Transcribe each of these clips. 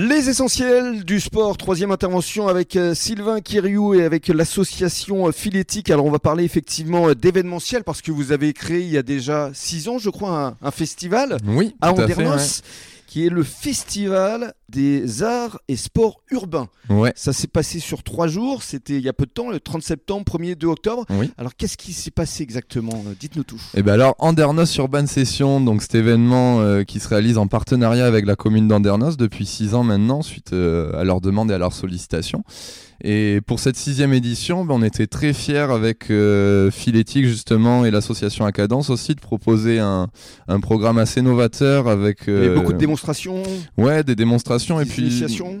Les essentiels du sport, troisième intervention avec euh, Sylvain Kiriou et avec l'association euh, Philétique. Alors on va parler effectivement euh, d'événementiel parce que vous avez créé il y a déjà six ans, je crois, un, un festival Oui, à tout à fait, Andernos qui est le festival des arts et sports urbains. ouais. Ça s'est passé sur trois jours, c'était il y a peu de temps, le 30 septembre, 1er 2 octobre. oui. Alors qu'est-ce qui s'est passé exactement Dites-nous tout. Et ben alors Andernos Urban Session, donc cet événement euh, qui se réalise en partenariat avec la commune d'Andernos depuis six ans maintenant, suite euh, à leur demande et à leur sollicitation. Et pour cette sixième édition, ben, on était très fiers avec euh, Philétique justement et l'association Acadence aussi de proposer un, un programme assez novateur avec Il y euh, beaucoup de démonstrations. Ouais, des démonstrations et puis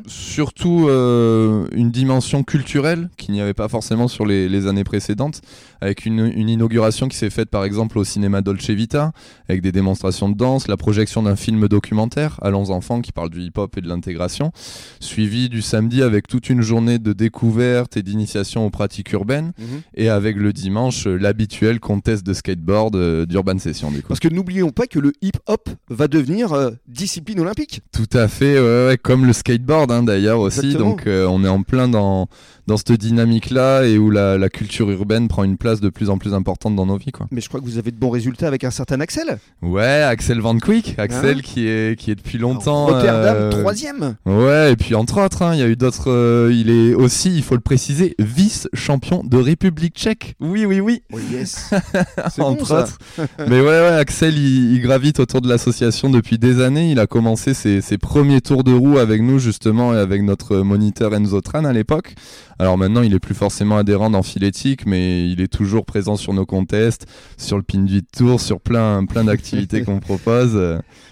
surtout euh, une dimension culturelle qu'il n'y avait pas forcément sur les, les années précédentes, avec une, une inauguration qui s'est faite par exemple au cinéma Dolce Vita, avec des démonstrations de danse, la projection d'un film documentaire, Allons enfants, qui parle du hip-hop et de l'intégration, suivi du samedi avec toute une journée de découverte et d'initiation aux pratiques urbaines, Mhm. et avec le dimanche l'habituel contest de skateboard euh, d'Urban Session du coup. Parce que n'oublions pas que le hip-hop va devenir euh, discipline olympique. Tout à fait, ouais, ouais, comme le skateboard hein, d'ailleurs aussi. Exactement. Donc euh, on est en plein dans, dans cette dynamique-là et où la, la culture urbaine prend une place de plus en plus importante dans nos vies. Quoi. Mais je crois que vous avez de bons résultats avec un certain Axel. Ouais, Axel Van Quick, Axel Hein qui, est, qui est depuis longtemps... Rotterdam, euh, troisième. Ouais, et puis entre autres, hein, il y a eu d'autres... euh, il est aussi, il faut le préciser, vice-champion de République tchèque. Oui, oui, oui. Oh yes. Bon, entre autres. Mais ouais, ouais, Axel, il, il gravite autour de l'association depuis des années. Il a commencé ses, ses premiers tours de roue avec nous, justement, et avec notre moniteur Enzo Tran à l'époque. Alors maintenant, il est plus forcément adhérent dans Philétique, mais il est toujours présent sur nos contests, sur le Pin du Tour, sur plein, plein d'activités qu'on propose.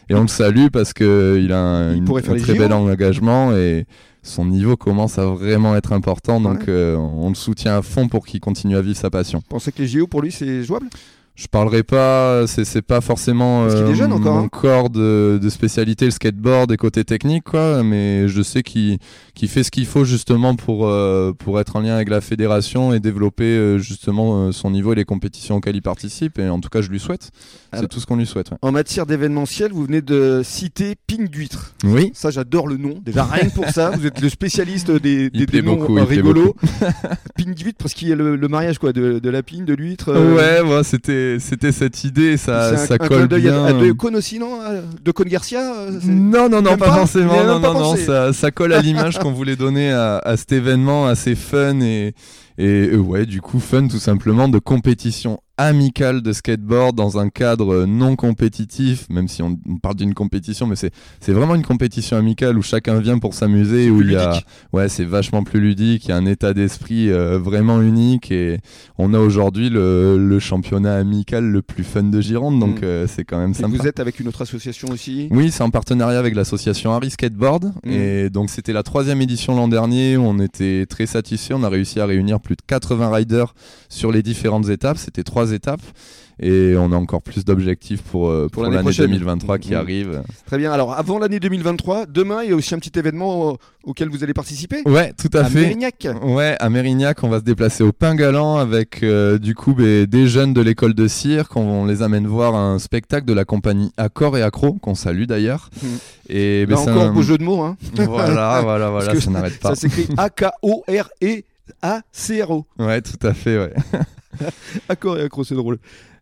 Et on le salue parce qu'il a un, Il une- un très JO. bel engagement et son niveau commence à vraiment être important. Donc Ouais. euh, on le soutient à fond pour qu'il continue à vivre sa passion. Vous pensez que les JO pour lui c'est jouable? Je parlerai pas, c'est pas forcément jeune encore, mon hein. corps de, de spécialité, le skateboard et côté technique, quoi. Mais je sais qu'il qu'il fait ce qu'il faut justement pour, euh, pour être en lien avec la fédération et développer euh, justement euh, son niveau et les compétitions auxquelles il participe. Et en tout cas, je lui souhaite. C'est tout ce qu'on lui souhaite. ouais. En matière d'événementiel, vous venez de citer Ping d'huître. Oui. Ça, j'adore le nom. Déjà, rien que pour ça, vous êtes le spécialiste des, des, des noms beaucoup, euh, rigolos. Ping d'huître, parce qu'il y a le, le mariage quoi, de, de la pine, de l'huître. euh, Ouais, moi, c'était c'était cette idée, ça, un, ça un colle bien. à, à De Cône aussi, non À De Cône Garcia euh, Non, non, non, pas, pas forcément. Non, pas non, non, ça, ça colle à l'image qu'on voulait donner à, à cet événement assez fun et, et euh, ouais, du coup, fun tout simplement de compétition amicale de skateboard dans un cadre non compétitif, même si on, on parle d'une compétition, mais c'est vraiment une compétition amicale où chacun vient pour s'amuser, où plus il y a, ludique. ouais, c'est vachement plus ludique, il y a un état d'esprit euh, vraiment unique et on a aujourd'hui le, le championnat amical le plus fun de Gironde, donc Mm. euh, c'est quand même Et sympa. vous êtes avec une autre association aussi? Oui, c'est en partenariat avec l'association Harry Skateboard. Mhm. Et donc, c'était la troisième édition l'an dernier où on était très satisfaits. On a réussi à réunir plus de 80 riders sur les différentes étapes. C'était trois étapes. Et on a encore plus d'objectifs pour, euh, pour, l'année l'année prochaine. 2023 qui Mhm. arrive. Très bien. Alors, avant l'année 2023, demain, il y a aussi un petit événement euh, auquel vous allez participer? Ouais, tout à, à fait. Mérignac. Ouais, à Mérignac, on va se déplacer au Pain Galant avec euh, du coup des jeunes de l'école de cirque. On, on les amène voir un spectacle de la compagnie Accor et Accro, qu'on salue d'ailleurs. Mhm. Et Là c'est encore, un- beau jeu de mots. Hein. Voilà, voilà, voilà, ça n'arrête pas. Ça s'écrit A-K-O-R-E-A-C-R-O. Ouais, tout à fait, ouais. Accord et accro, c'est drôle.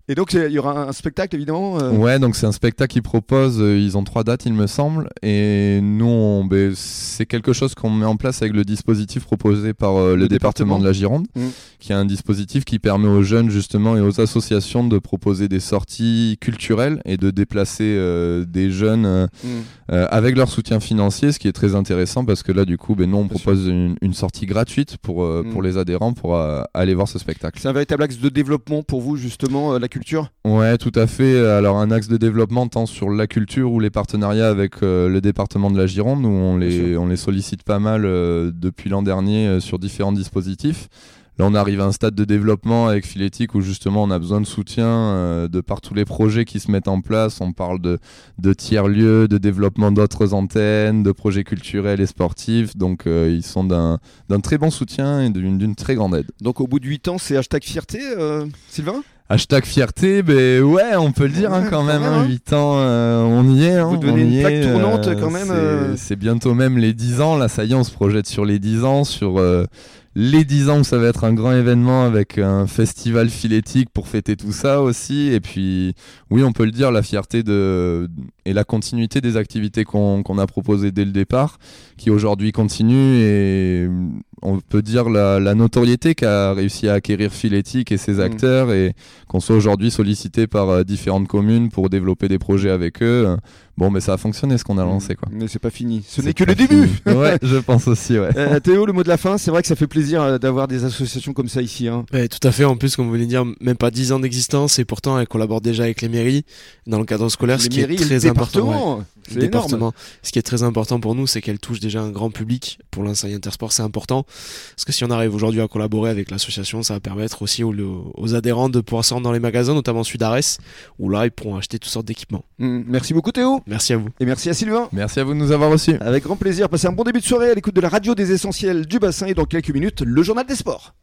Et donc, il y aura un spectacle, évidemment. euh, Ouais, donc c'est un spectacle qu'ils proposent. euh, Ils ont trois dates, il me semble. Et nous, on- ben, c'est quelque chose qu'on met en place avec le dispositif proposé par euh, le, Le département, département. de la Gironde, Mm. qui est un dispositif qui permet aux jeunes, justement, et aux associations de proposer des sorties culturelles et de déplacer euh, des jeunes euh, euh, avec leur soutien financier, ce qui est très intéressant parce que là, du coup, ben, nous, on Bien propose une, une sortie gratuite pour, euh, Mm. pour les adhérents pour aller voir ce spectacle. C'est un véritable axe de développement pour vous, justement, la culture? Ouais, tout à fait. Alors un axe de développement tant sur la culture ou les partenariats avec le département de la Gironde où on les. On les sollicite pas mal euh, depuis l'an dernier euh, sur différents dispositifs. Là, on arrive à un stade de développement avec Philétique où justement on a besoin de soutien euh, de par tous les projets qui se mettent en place. On parle de, tiers-lieux, de développement d'autres antennes, de projets culturels et sportifs. Donc ils sont d'un très bon soutien et d'une très grande aide. Donc, au bout de 8 ans, c'est hashtag fierté, Sylvain? Hashtag fierté, ben ouais, on peut le dire hein, quand même. Hein, 8 ans, euh, on y est. Hein, Vous une plaque est, tournante euh, quand même. c'est- euh. C'est bientôt même les 10 ans. Là, ça y est, on se projette sur les 10 ans, sur euh, les 10 ans où ça va être un grand événement avec un festival philétique pour fêter tout ça aussi. Et puis, oui, on peut le dire, la fierté de et la continuité des activités qu'on a proposées dès le départ, qui aujourd'hui continuent et on peut dire la, la notoriété qu'a réussi à acquérir Philétique et ses Mm. acteurs et qu'on soit aujourd'hui sollicité par euh, différentes communes pour développer des projets avec eux. Bon, mais ça a fonctionné ce qu'on a lancé quoi. Mais c'est pas fini. Ce n'est que le début. fini. ouais, je pense aussi, ouais. Euh, Théo, le mot de la fin, c'est vrai que ça fait plaisir euh, d'avoir des associations comme ça ici. hein. Ouais, tout à fait. En plus, comme vous venez de dire, même pas 10 ans d'existence et pourtant elle collabore déjà avec les mairies dans le cadre scolaire, ce qui est très important. ouais. département. Ce qui est très important pour nous, c'est qu'elle touche déjà un grand public. Pour l'enseigne intersport, c'est important. Parce que si on arrive aujourd'hui à collaborer avec l'association, ça va permettre aussi aux, aux adhérents de pouvoir se rendre dans les magasins, notamment celui d'Arès, où là, ils pourront acheter toutes sortes d'équipements. Mm, Merci beaucoup Théo. Merci à vous. Et merci à Sylvain. Merci à vous de nous avoir reçus. Avec grand plaisir. Passez un bon début de soirée à l'écoute de la radio des essentiels du bassin et dans quelques minutes, le journal des sports.